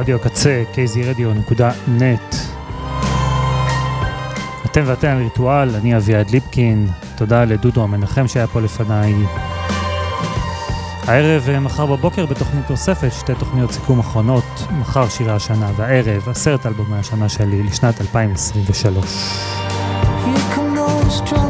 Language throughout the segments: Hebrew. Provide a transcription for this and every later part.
רדיו הקצה, kzradio.net. אתם ואתן על ריטואל, אני אביעד ליפקין, תודה לדודו המנחם שהיה פה לפניי. הערב ומחר בבוקר בתוכנית נוספת, שתי תוכניות סיכום אחרונות, מחר שירי השנה והערב, עשרת אלבומי השנה שלי לשנת 2023. Here come those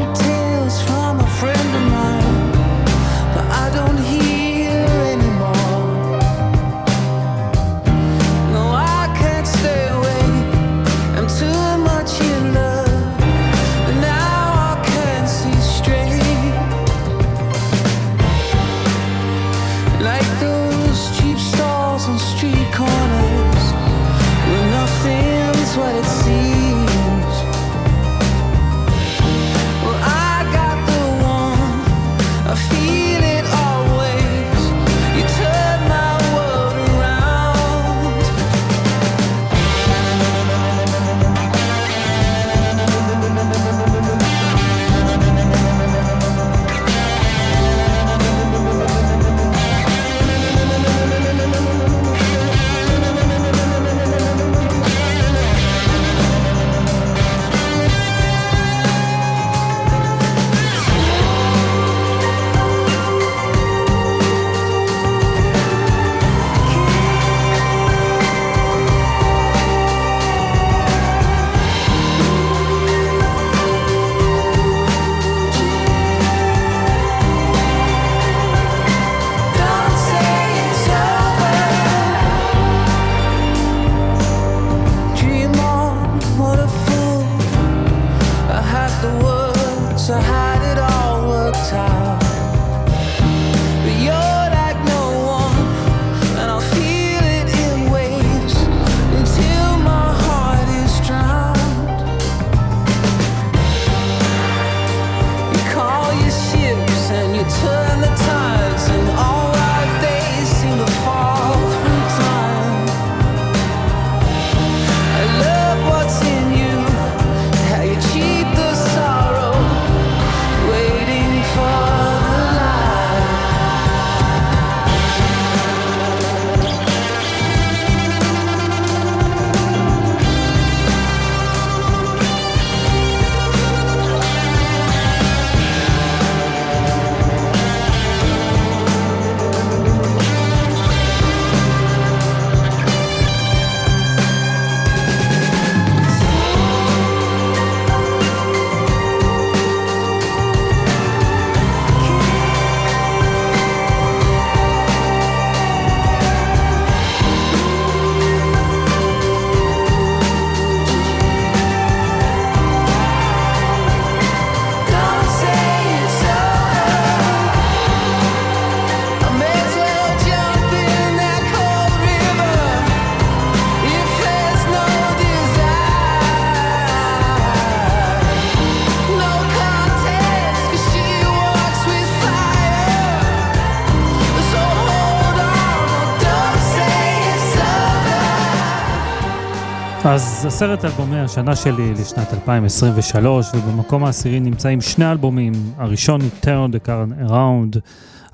אז עשרת אלבומי השנה שלי לשנת 2023, ובמקום העשירי נמצאים שני אלבומים. הראשון הוא Turn the Current Around,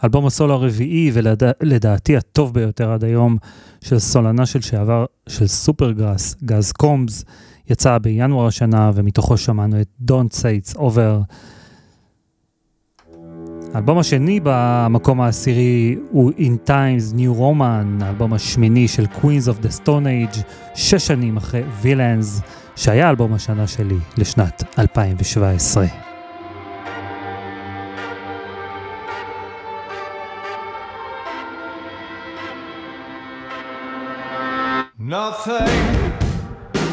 אלבום הסולו הרביעי ולדעתי הטוב ביותר עד היום של סולנה של שעבר של סופרגראס, גז קומבס, יצא בינואר השנה ומתוכו שמענו את Don't Say It's Over. האלבום השני במקום העשירי הוא In Times New Roman, האלבום השמיני של Queens of the Stone Age, שש שנים אחרי Villains, שהיה אלבום השנה שלי לשנת 2017. Nothing,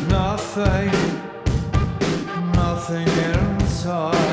nothing, nothing inside.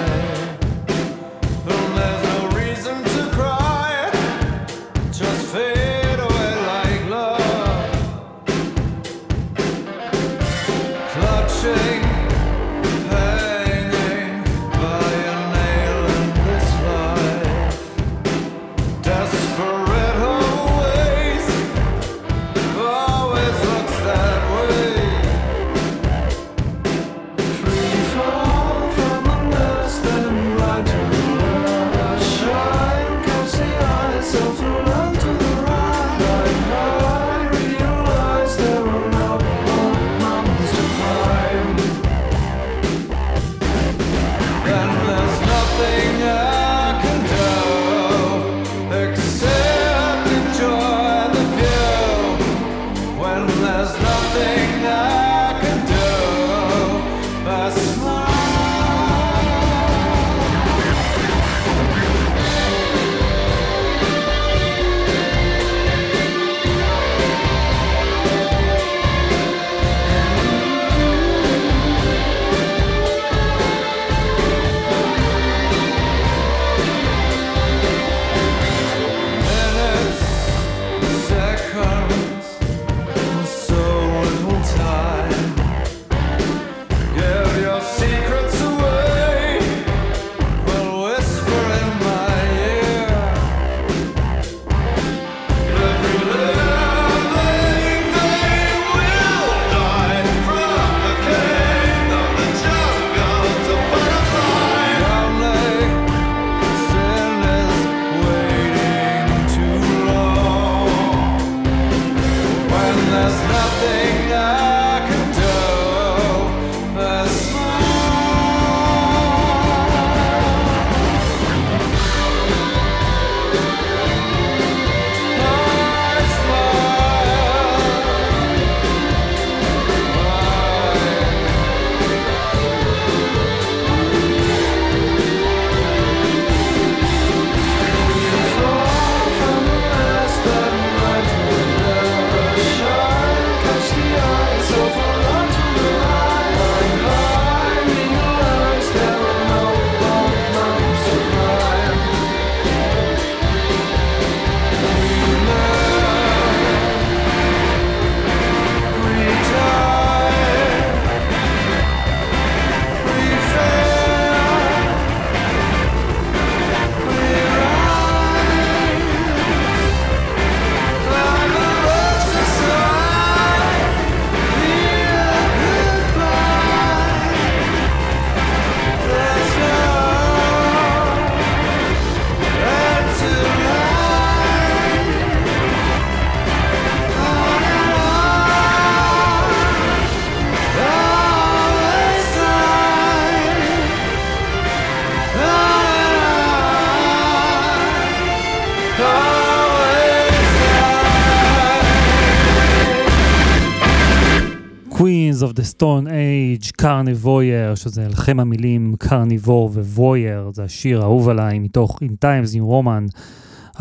The Stone Age, קרניבויר, שזה לכם המילים קרניבור וויר, זה השיר האהוב עליי מתוך In Times New Roman.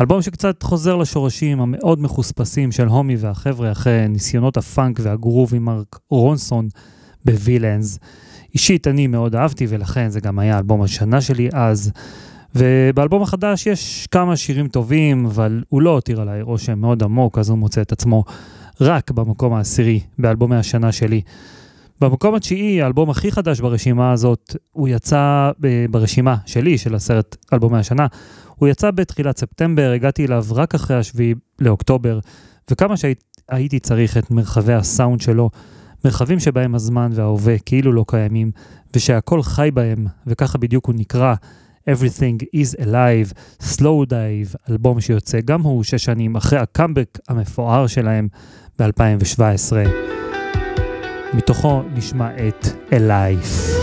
אלבום שקצת חוזר לשורשים המאוד מחוספסים של הומי והחבר'ה אחרי ניסיונות הפאנק והגרוב עם מרק רונסון בווילאנס. אישית אני מאוד אהבתי ולכן זה גם היה אלבום השנה שלי אז. ובאלבום החדש יש כמה שירים טובים, אבל הוא לא הותיר עליי רושם מאוד עמוק, אז הוא מוצא את עצמו רק במקום העשירי באלבומי השנה שלי. במקום התשיעי, האלבום הכי חדש ברשימה הזאת, הוא יצא ברשימה שלי, של עשרת אלבומי השנה. הוא יצא בתחילת ספטמבר, הגעתי אליו רק אחרי השביעי לאוקטובר, וכמה שהייתי צריך את מרחבי הסאונד שלו, מרחבים שבהם הזמן וההווה כאילו לא קיימים, ושהכל חי בהם, וככה בדיוק הוא נקרא, Everything is Alive, Slow Dive, אלבום שיוצא גם הוא שש שנים אחרי הקאמבק המפואר שלהם ב-2017. מתוכו נשמע את Alive.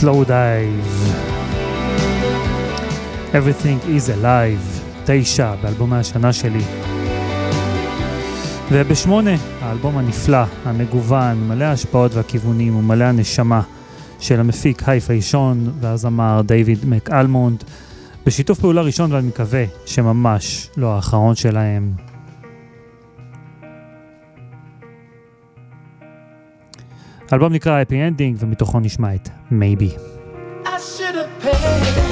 slow dive. Everything is alive, תשע באלבומי השנה שלי. ובשמונה, האלבום הנפלא, המגוון, מלא ההשפעות והכיוונים ומלא הנשמה של המפיק הייף ראשון והזמר דיוויד מקאלמונד, בשיתוף פעולה ראשון ואני מקווה שממש לא האחרון שלהם. האלבום נקרא Happy Ending ומתוכו נשמע את Maybe. I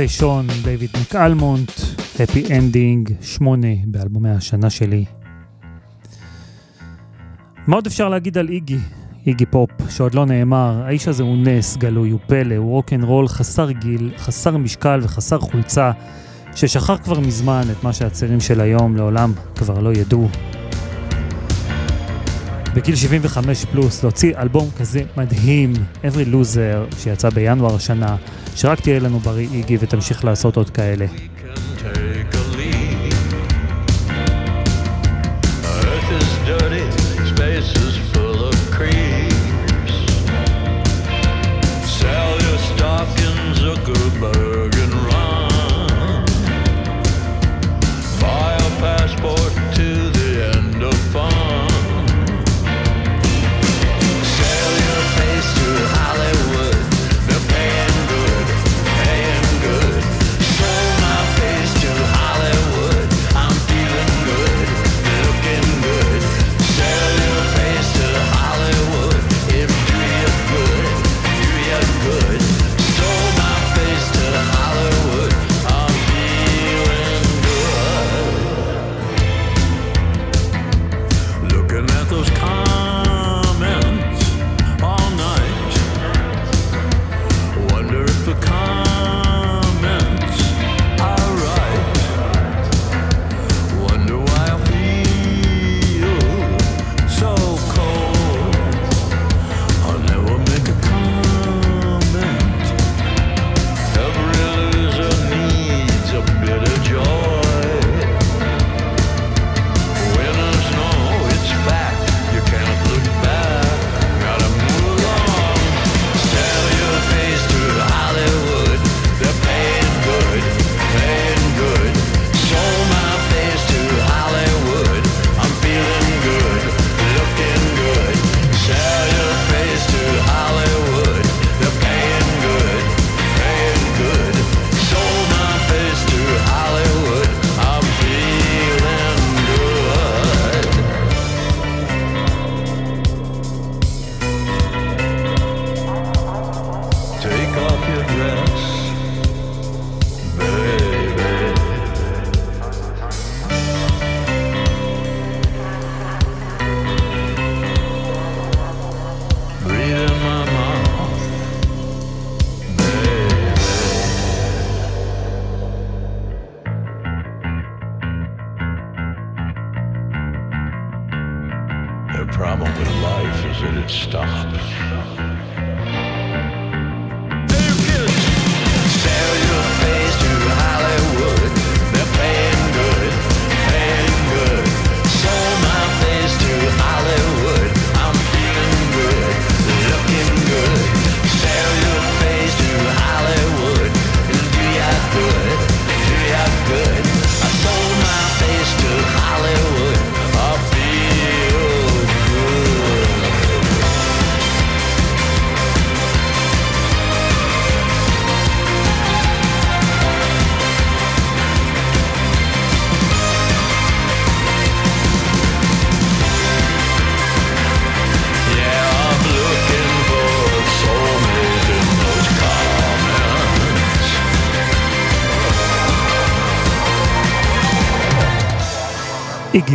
Hifi Sean, דיוויד מקאלמונט, Happy Ending, שמונה באלבומי השנה שלי. מה עוד אפשר להגיד על איגי? איגי פופ, שעוד לא נאמר, האיש הזה הוא נס, גלוי, הוא פלא, הוא רול חסר גיל, חסר משקל וחסר חולצה, ששכח כבר מזמן את מה שהצעירים של היום לעולם כבר לא ידעו. בגיל 75 פלוס, להוציא אלבום כזה מדהים, Every Loser, שיצא בינואר השנה, שרק תהיה לנו בריא איגי ותמשיך לעשות עוד כאלה.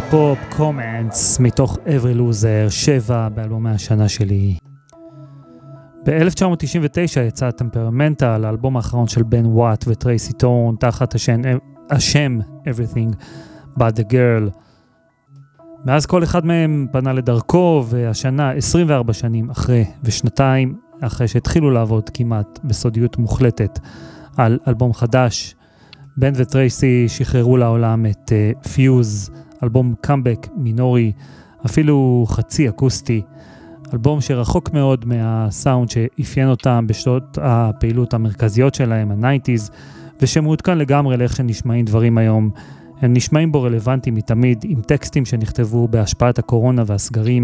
פופ, Comments, מתוך Every Loser, שבע באלבומי השנה שלי. ב-1999 יצא Temperamental, האלבום האחרון של בן וואט וטרייסי טורן, תחת השם, השם Everything But the Girl. מאז כל אחד מהם פנה לדרכו, והשנה, 24 שנים אחרי, ושנתיים אחרי שהתחילו לעבוד כמעט בסודיות מוחלטת על אלבום חדש, בן וטרייסי שחררו לעולם את Fuse, אה, אלבום קאמבק מינורי, אפילו חצי אקוסטי, אלבום שרחוק מאוד מהסאונד שאפיין אותם בשעות הפעילות המרכזיות שלהם, ה-90's, ושמעודכן לגמרי לאיך שנשמעים דברים היום. הם נשמעים בו רלוונטיים מתמיד, עם טקסטים שנכתבו בהשפעת הקורונה והסגרים,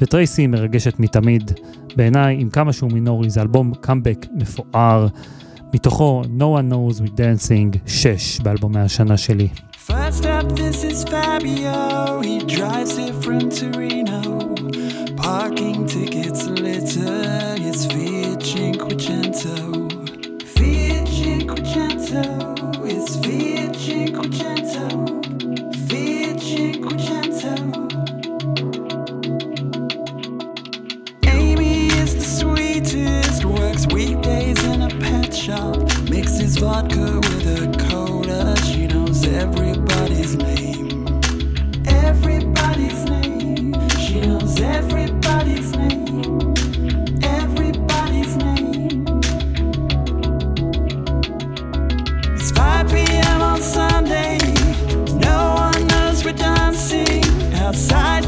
וטרייסי מרגשת מתמיד. בעיניי, עם כמה שהוא מינורי, זה אלבום קאמבק מפואר. מתוכו No One Knows We Dancing 6 באלבומי השנה שלי. First up, this is Fabio. He drives here from Torino. Parking tickets littered. It's Fiat Cinquecento. Fiat Cinquecento. It's Fiat Cinquecento. Fiat Cinquecento. Amy is the sweetest. Works weekdays in a pet shop. Mixes vodka with Outside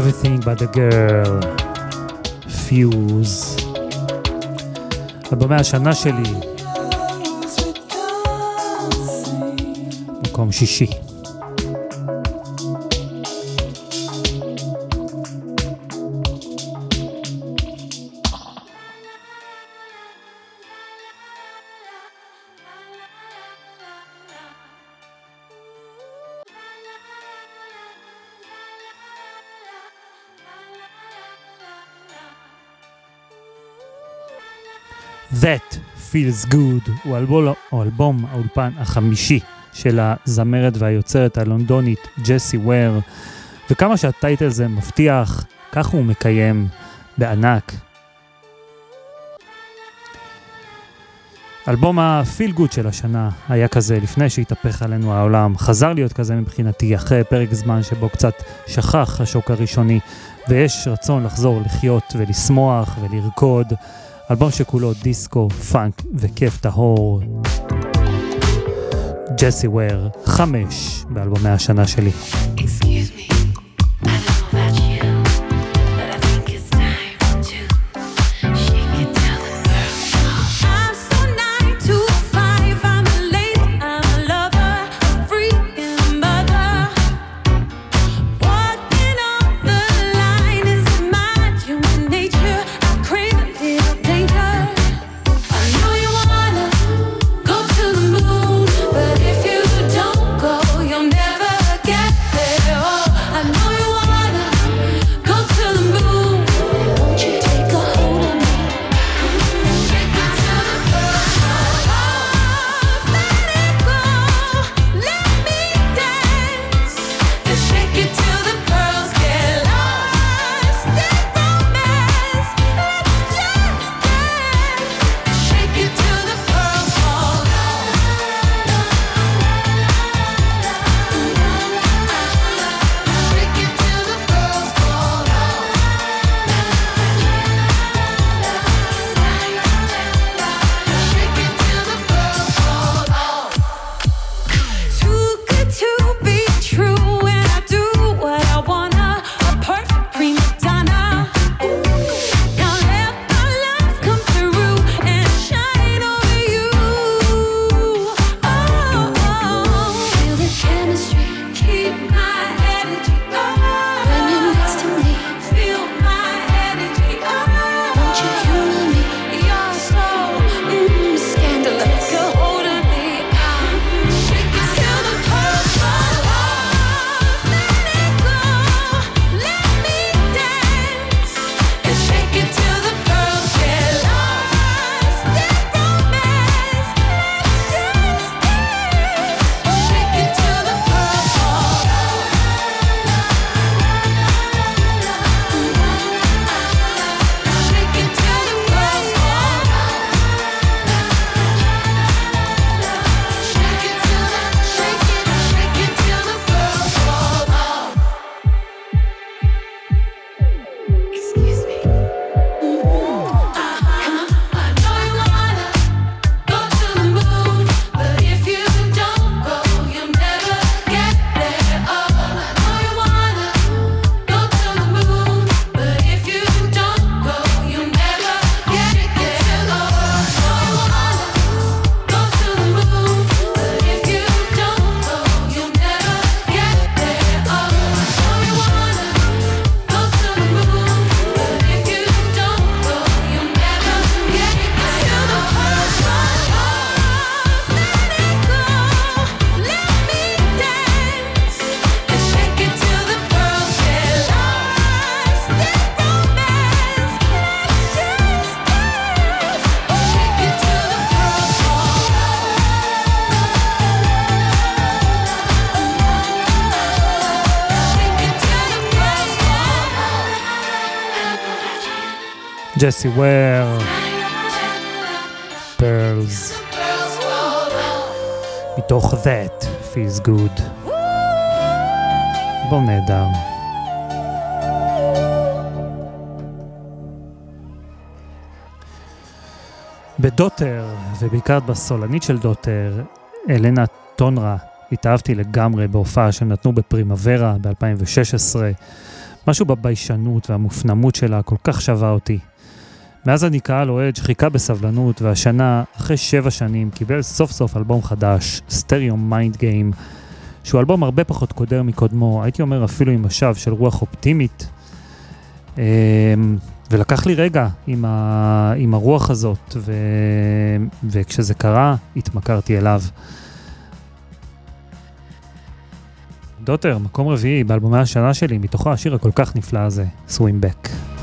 Everything but a girl, Fuse. אלבומי השנה שלי, מקום שישי. Feels Good הוא אלבום, או אלבום האולפן החמישי של הזמרת והיוצרת הלונדונית ג'סי וויר, וכמה שהטייטל זה מבטיח, כך הוא מקיים בענק. אלבום הפיל גוד של השנה היה כזה לפני שהתהפך עלינו העולם, חזר להיות כזה מבחינתי אחרי פרק זמן שבו קצת שכח השוק הראשוני, ויש רצון לחזור לחיות ולשמוח ולרקוד. אלבום שכולו דיסקו, פאנק וכיף טהור. ג'סי וויר, חמש באלבומי השנה שלי. Excuse me. ג'סי וויר, פרלס, מתוך That Feels Good. אלבום נהדר. בדוטר, ובעיקר בסולנית של דוטר, אלנה טונרה, התאהבתי לגמרי בהופעה שהם נתנו בפרימוורה ב-2016. משהו בביישנות והמופנמות שלה כל כך שובה אותי. מאז אני קהל אוהד שחיכה בסבלנות, והשנה, אחרי שבע שנים, קיבל סוף סוף אלבום חדש, Stereo Mind Game, שהוא אלבום הרבה פחות קודר מקודמו, הייתי אומר אפילו עם משב של רוח אופטימית. אמ, ולקח לי רגע עם, ה... עם הרוח הזאת, ו... וכשזה קרה, התמכרתי אליו. דוטר, מקום רביעי באלבומי השנה שלי, מתוכו השיר הכל כך נפלא הזה, Swim Back.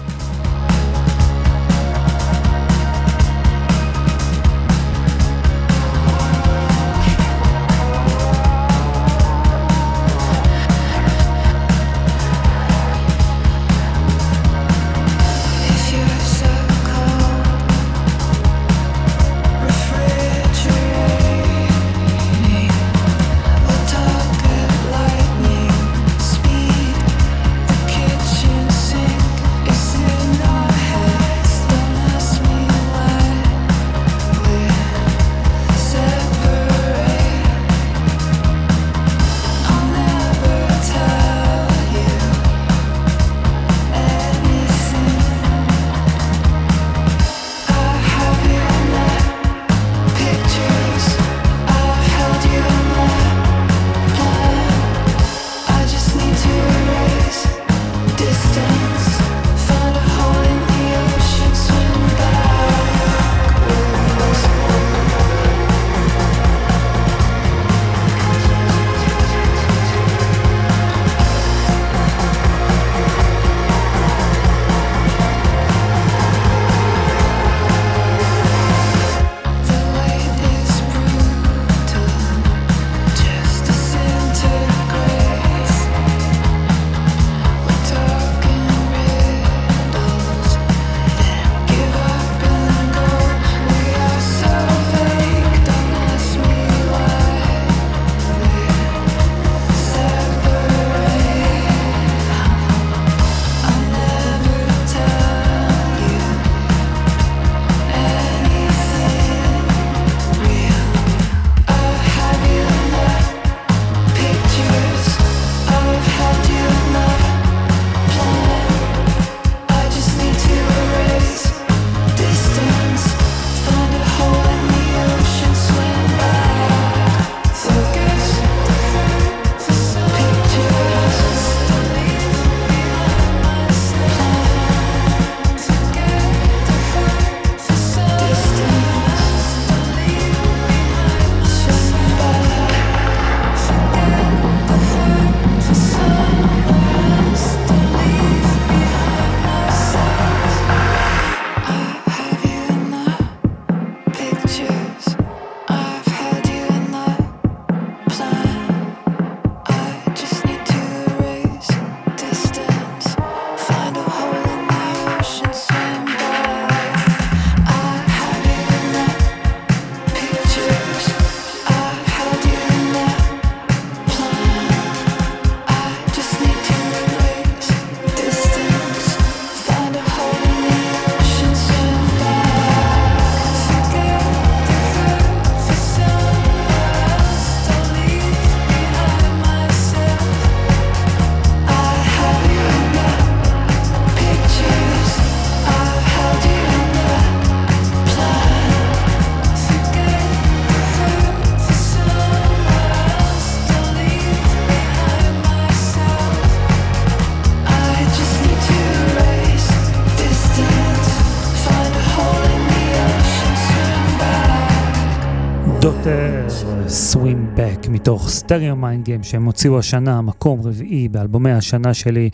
Daughter, Swim Back מתוך Stereo Mind Game שהם הוציאו השנה, מקום רביעי באלבומי השנה שלי,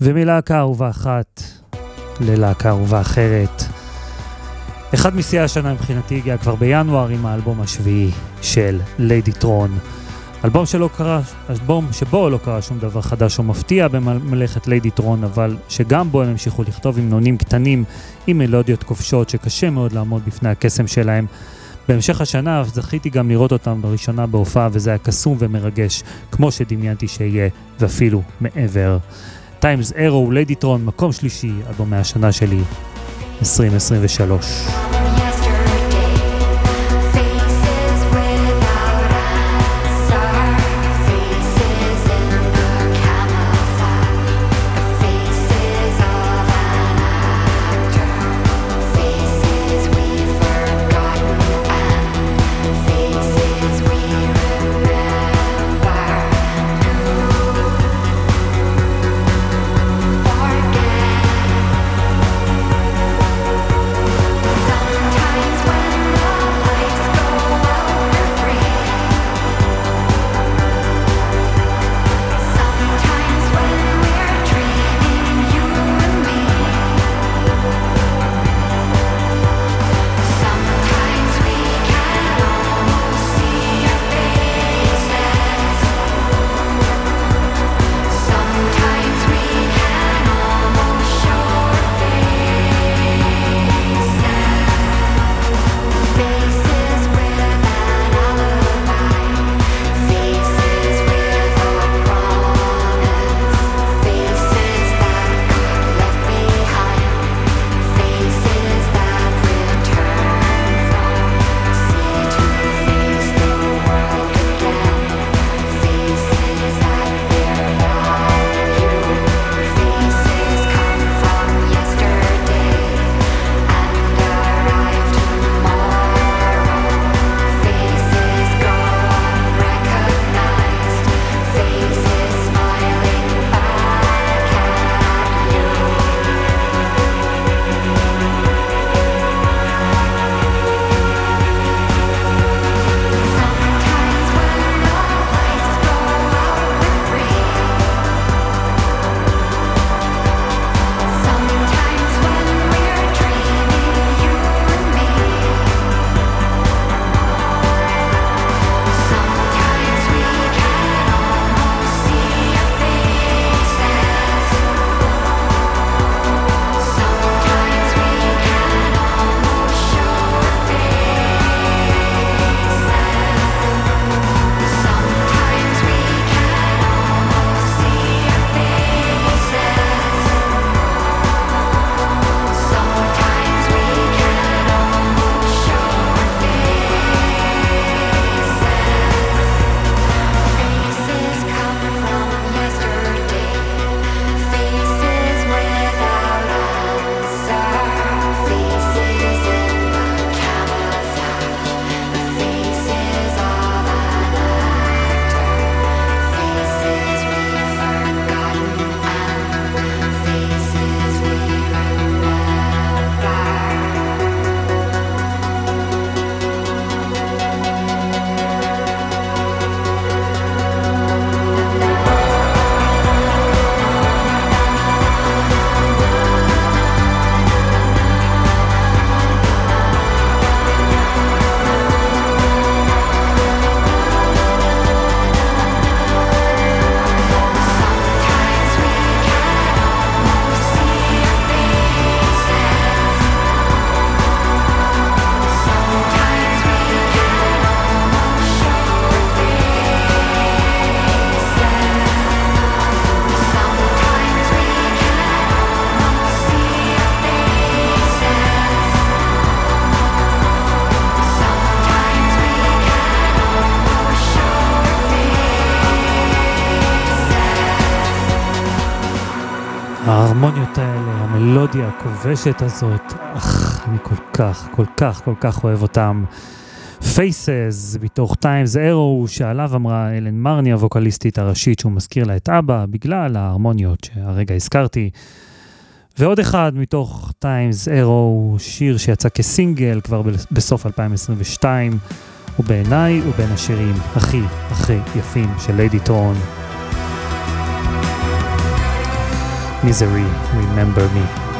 ומלהקה אהובה אחת ללהקה אהובה אחרת. אחד משיאי השנה מבחינתי הגיע כבר בינואר עם האלבום השביעי של ליידיטרון. אלבום שלא קרה, אלבום שבו לא קרה שום דבר חדש או מפתיע בממלכת ליידיטרון, אבל שגם בו הם המשיכו לכתוב המנונים קטנים עם מלודיות כובשות שקשה מאוד לעמוד בפני הקסם שלהם. בהמשך השנה זכיתי גם לראות אותם לראשונה בהופעה וזה היה קסום ומרגש, כמו שדמיינתי שיהיה, ואפילו מעבר. טיימס אירו, ליידי טרון, מקום שלישי, אלבומי השנה שלי, 2023. הכובשת הזאת, אך, אני כל כך, כל כך, כל כך אוהב אותם. Faces, מתוך Times Arrow, שעליו אמרה אלן מרני, הווקליסטית הראשית, שהוא מזכיר לה את אבא, בגלל ההרמוניות שהרגע הזכרתי. ועוד אחד מתוך Times Arrow, שיר שיצא כסינגל כבר בסוף 2022, ובעיניי הוא בין השירים הכי הכי יפים של ליידי טרון. Misery, Remember Me.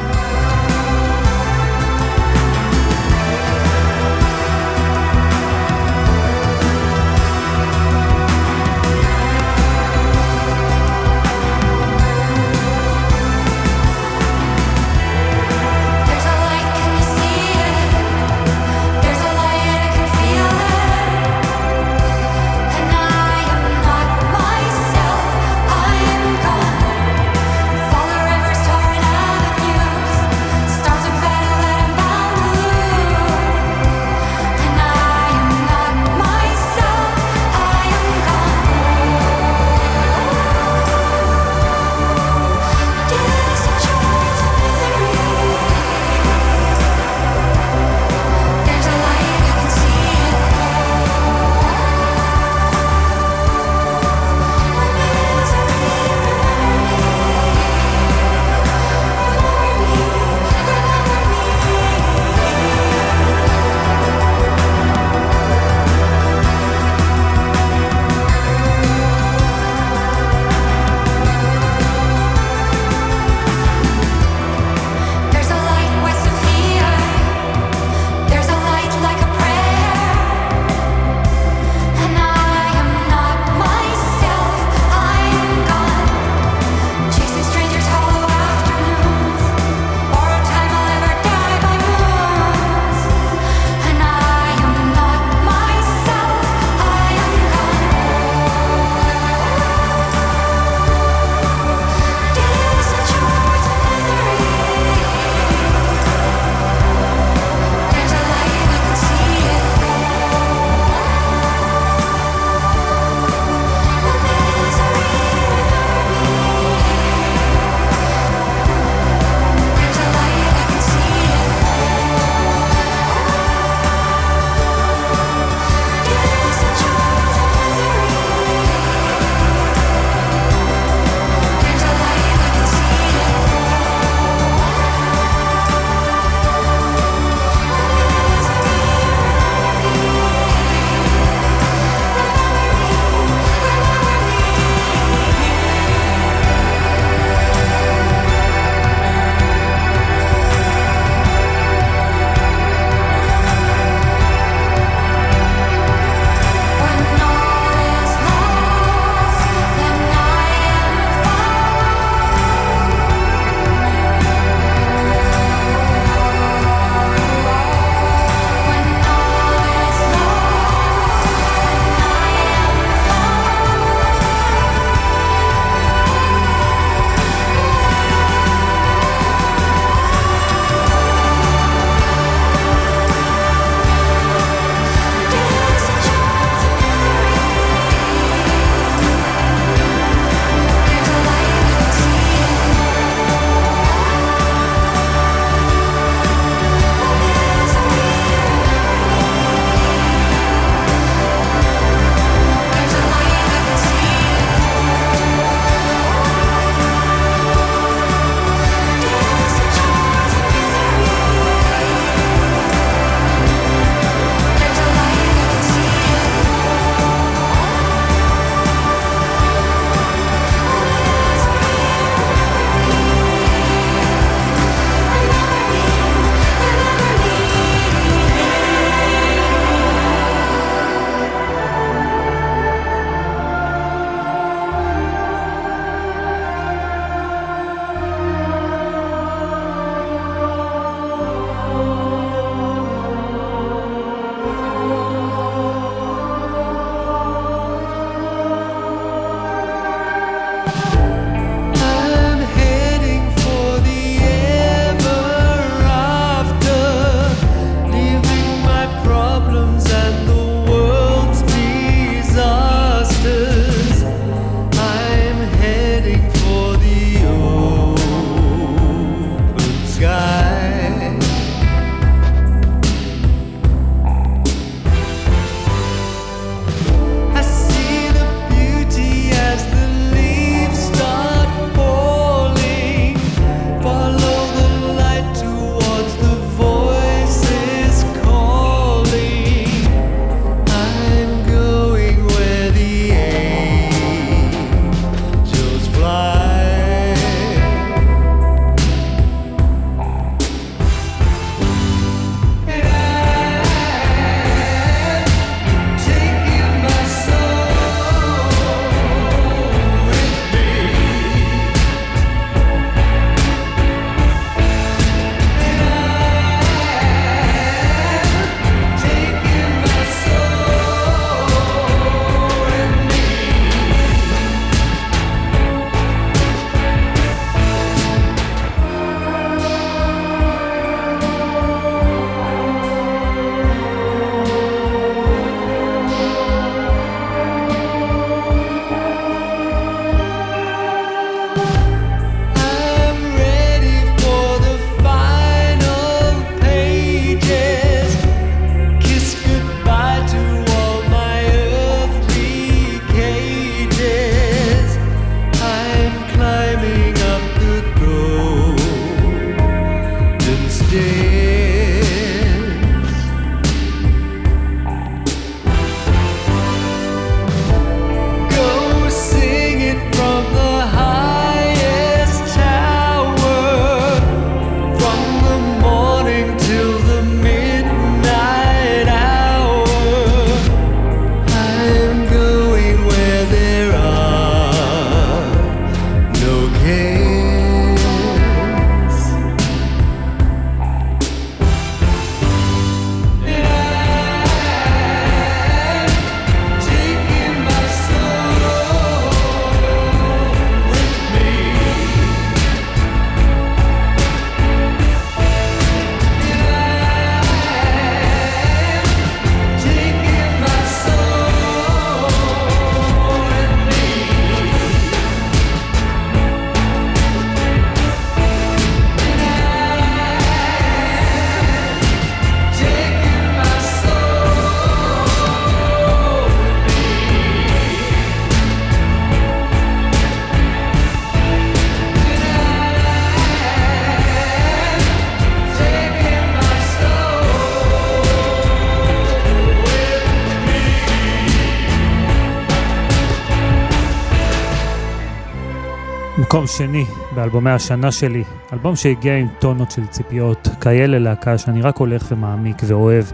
מקום שני באלבומי השנה שלי, אלבום שהגיע עם טונות של ציפיות, כאלה להקה שאני רק הולך ומעמיק ואוהב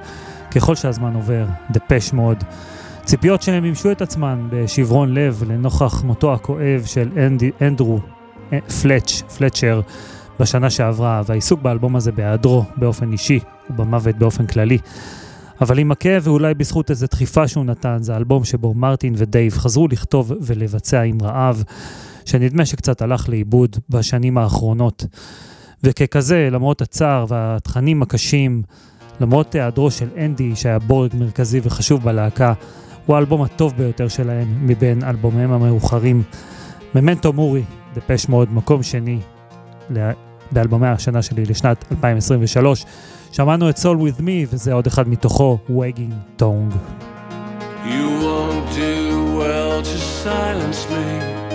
ככל שהזמן עובר, דפש מאוד. ציפיות שהם מימשו את עצמן בשברון לב לנוכח מותו הכואב של אנדי, אנדרו אה, פלץ', פלצ'ר בשנה שעברה, והעיסוק באלבום הזה בהיעדרו באופן אישי ובמוות באופן כללי. אבל עם הכאב ואולי בזכות איזו דחיפה שהוא נתן, זה אלבום שבו מרטין ודייב חזרו לכתוב ולבצע עם רעב, שנדמה שקצת הלך לאיבוד בשנים האחרונות. וככזה, למרות הצער והתכנים הקשים, למרות היעדרו של אנדי, שהיה בורג מרכזי וחשוב בלהקה, הוא האלבום הטוב ביותר שלהם מבין אלבומיהם המאוחרים. ממנטו מורי, דפש מאוד, מקום שני באלבומי השנה שלי לשנת 2023. שמענו את Soul With Me, וזה עוד אחד מתוכו, Wagging Tongue. You won't do well to silence me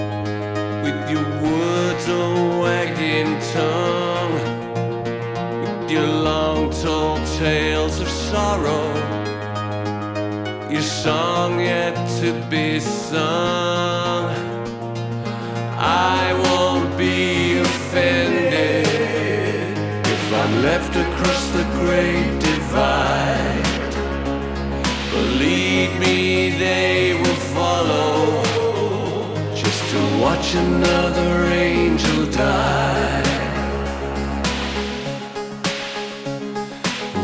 with your words or wagging tongue, with your long told tales of sorrow, your song yet to be sung. I won't be offended if I'm left across the great divide. Believe me, they will follow watch another angel die.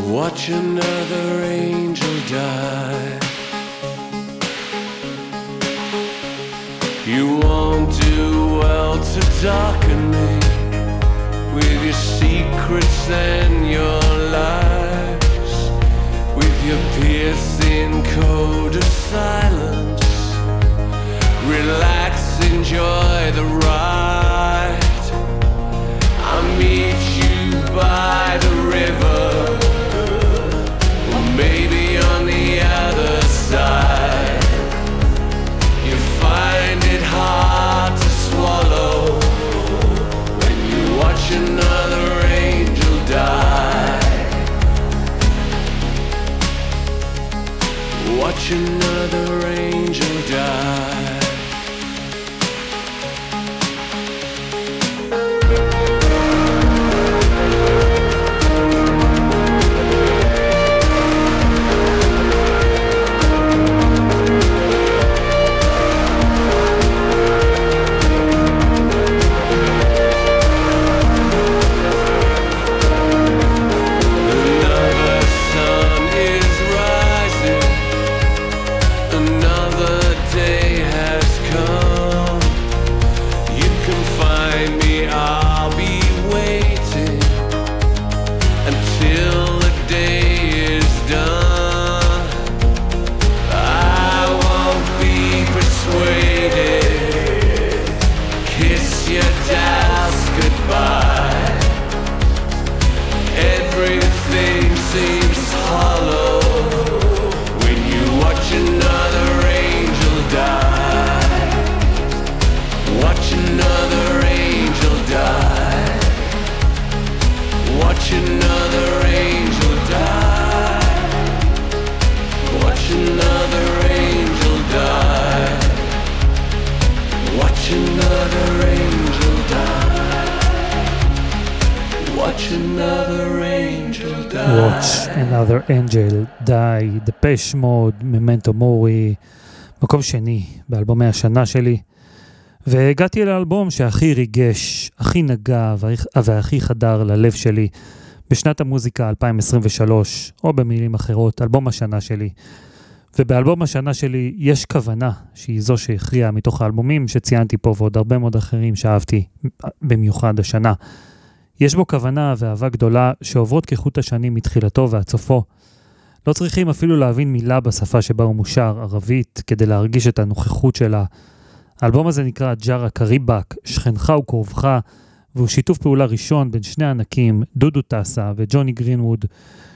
Watch another angel die. You won't do well to darken me with your secrets and your lies with your piercing code of silence. Relax, enjoy the ride. I'll meet you by the river, or maybe on the other side. You find it hard to swallow when you watch another angel die. Watch another angel die. מוד, ממנטו מורי, מקום שני באלבומי השנה שלי. והגעתי אל האלבום שהכי ריגש, הכי נגע והכי חדר ללב שלי בשנת המוזיקה 2023, או במילים אחרות, אלבום השנה שלי. ובאלבום השנה שלי יש כוונה שהיא זו שהכריעה מתוך האלבומים שציינתי פה ועוד הרבה מאוד אחרים שאהבתי במיוחד השנה. יש בו כוונה ואהבה גדולה שעוברות כחוט השנים מתחילתו ועד סופו. לא צריכים אפילו להבין מילה בשפה שבה הוא מושר, ערבית, כדי להרגיש את הנוכחות שלה. האלבום הזה נקרא ג'ארה קריבק, שכנך וקרובך, והוא שיתוף פעולה ראשון בין שני ענקים, דודו טסה וג'וני גרינווד,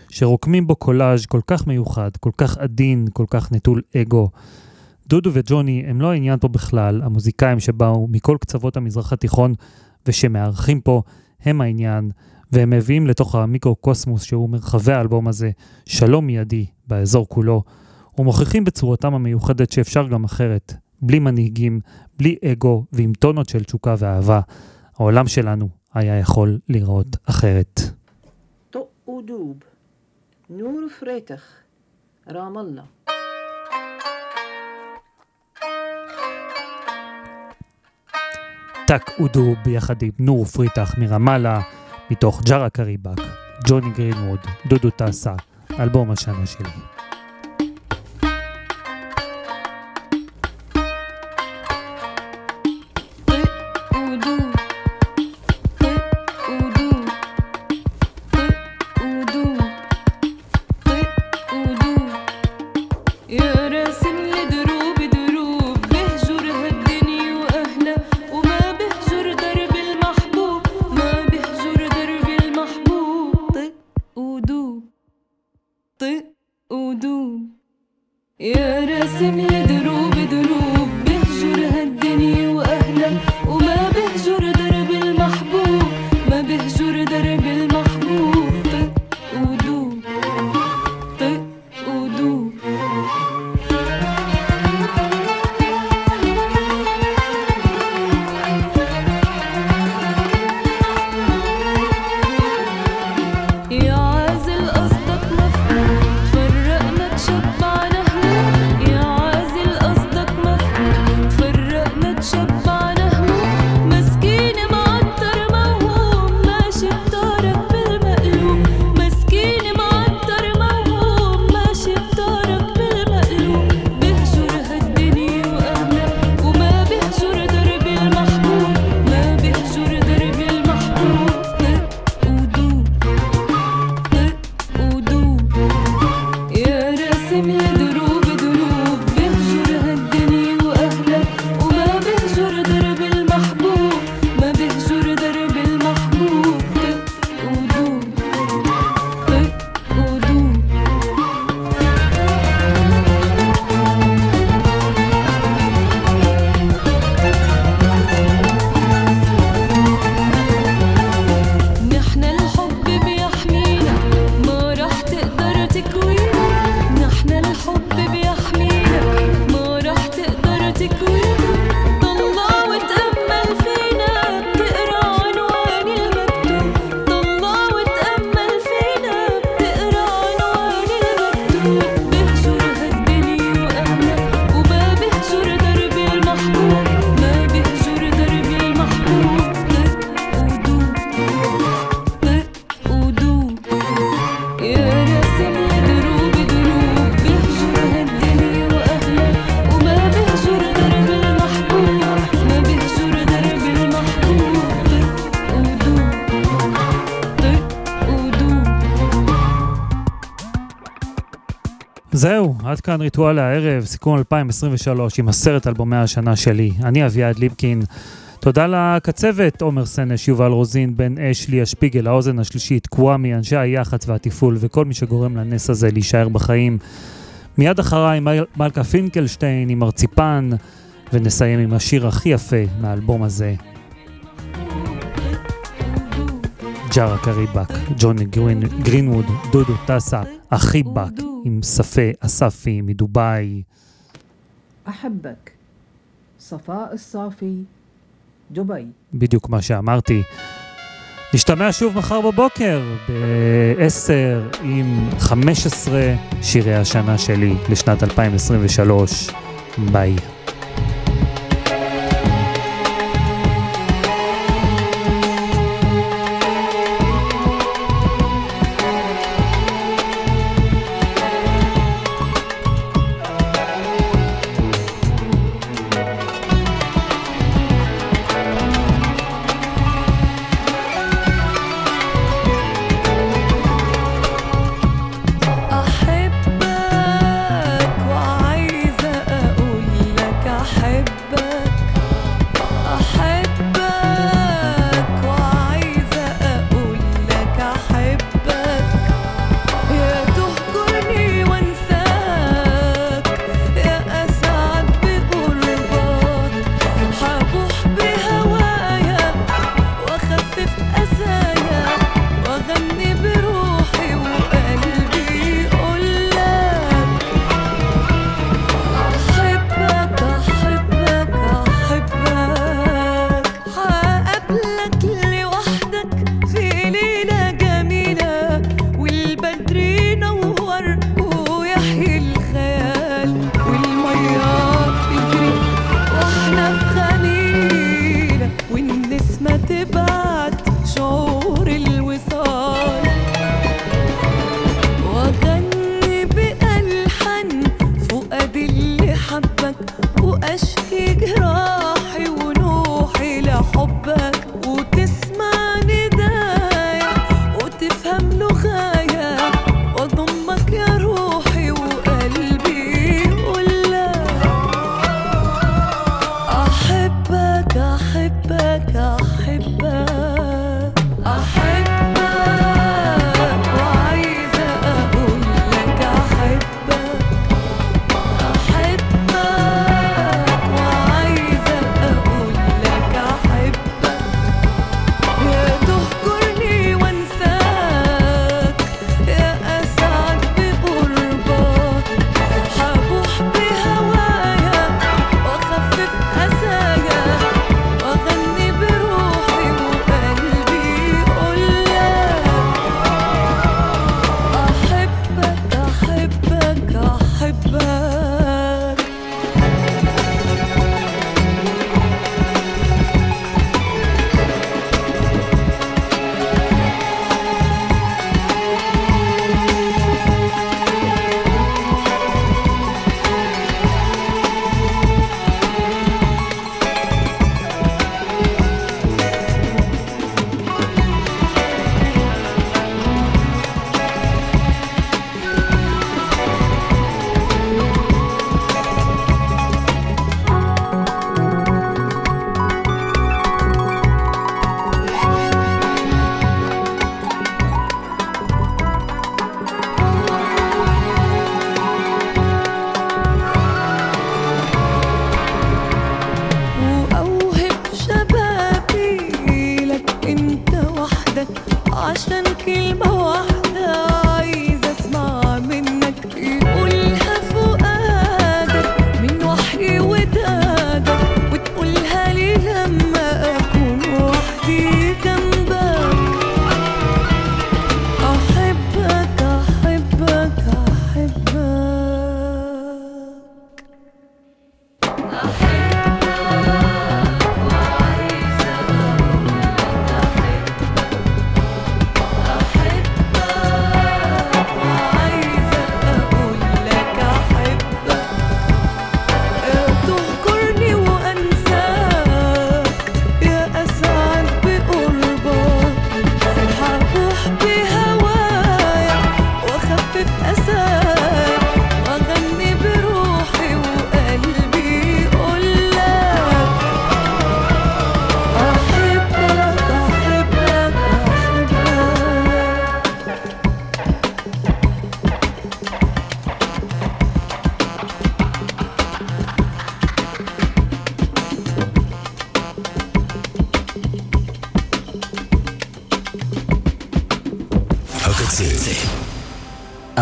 שרוקמים בו קולאז' כל כך מיוחד, כל כך עדין, כל כך נטול אגו. דודו וג'וני הם לא העניין פה בכלל, המוזיקאים שבאו מכל קצוות המזרח התיכון ושמארחים פה הם העניין, והם מביאים לתוך המיקרו-קוסמוס, שהוא מרחבי האלבום הזה, שלום מיידי באזור כולו, ומוכיחים בצורתם המיוחדת שאפשר גם אחרת, בלי מנהיגים, בלי אגו ועם טונות של תשוקה ואהבה. העולם שלנו היה יכול לראות אחרת. טאק אודו ביחד עם נור פריטח מרמאללה. מתוך ג'ארה קריבק, ג'וני גרינווד, דודו טסה, אלבום השנה שלי. זהו, עד כאן ריטואל הערב, סיכום 2023 עם עשרת אלבומי השנה שלי. אני אביעד ליבקין. תודה לקצבת, עומר סנש, יובל רוזין, בן אש, ליה שפיגל, האוזן השלישית, קוואמי, אנשי היח"צ והתפעול וכל מי שגורם לנס הזה להישאר בחיים. מיד אחריי מל- מלכה פינקלשטיין עם מרציפן, ונסיים עם השיר הכי יפה מהאלבום הזה, ג'ארה קריבק, ג'וני גרין, גרינווד, דודו טסה, אחי באק, עם ספה אספי מדובאי. בדיוק מה שאמרתי. נשתמע שוב מחר בבוקר ב-10 עם 15 שירי השנה שלי לשנת 2023. ביי.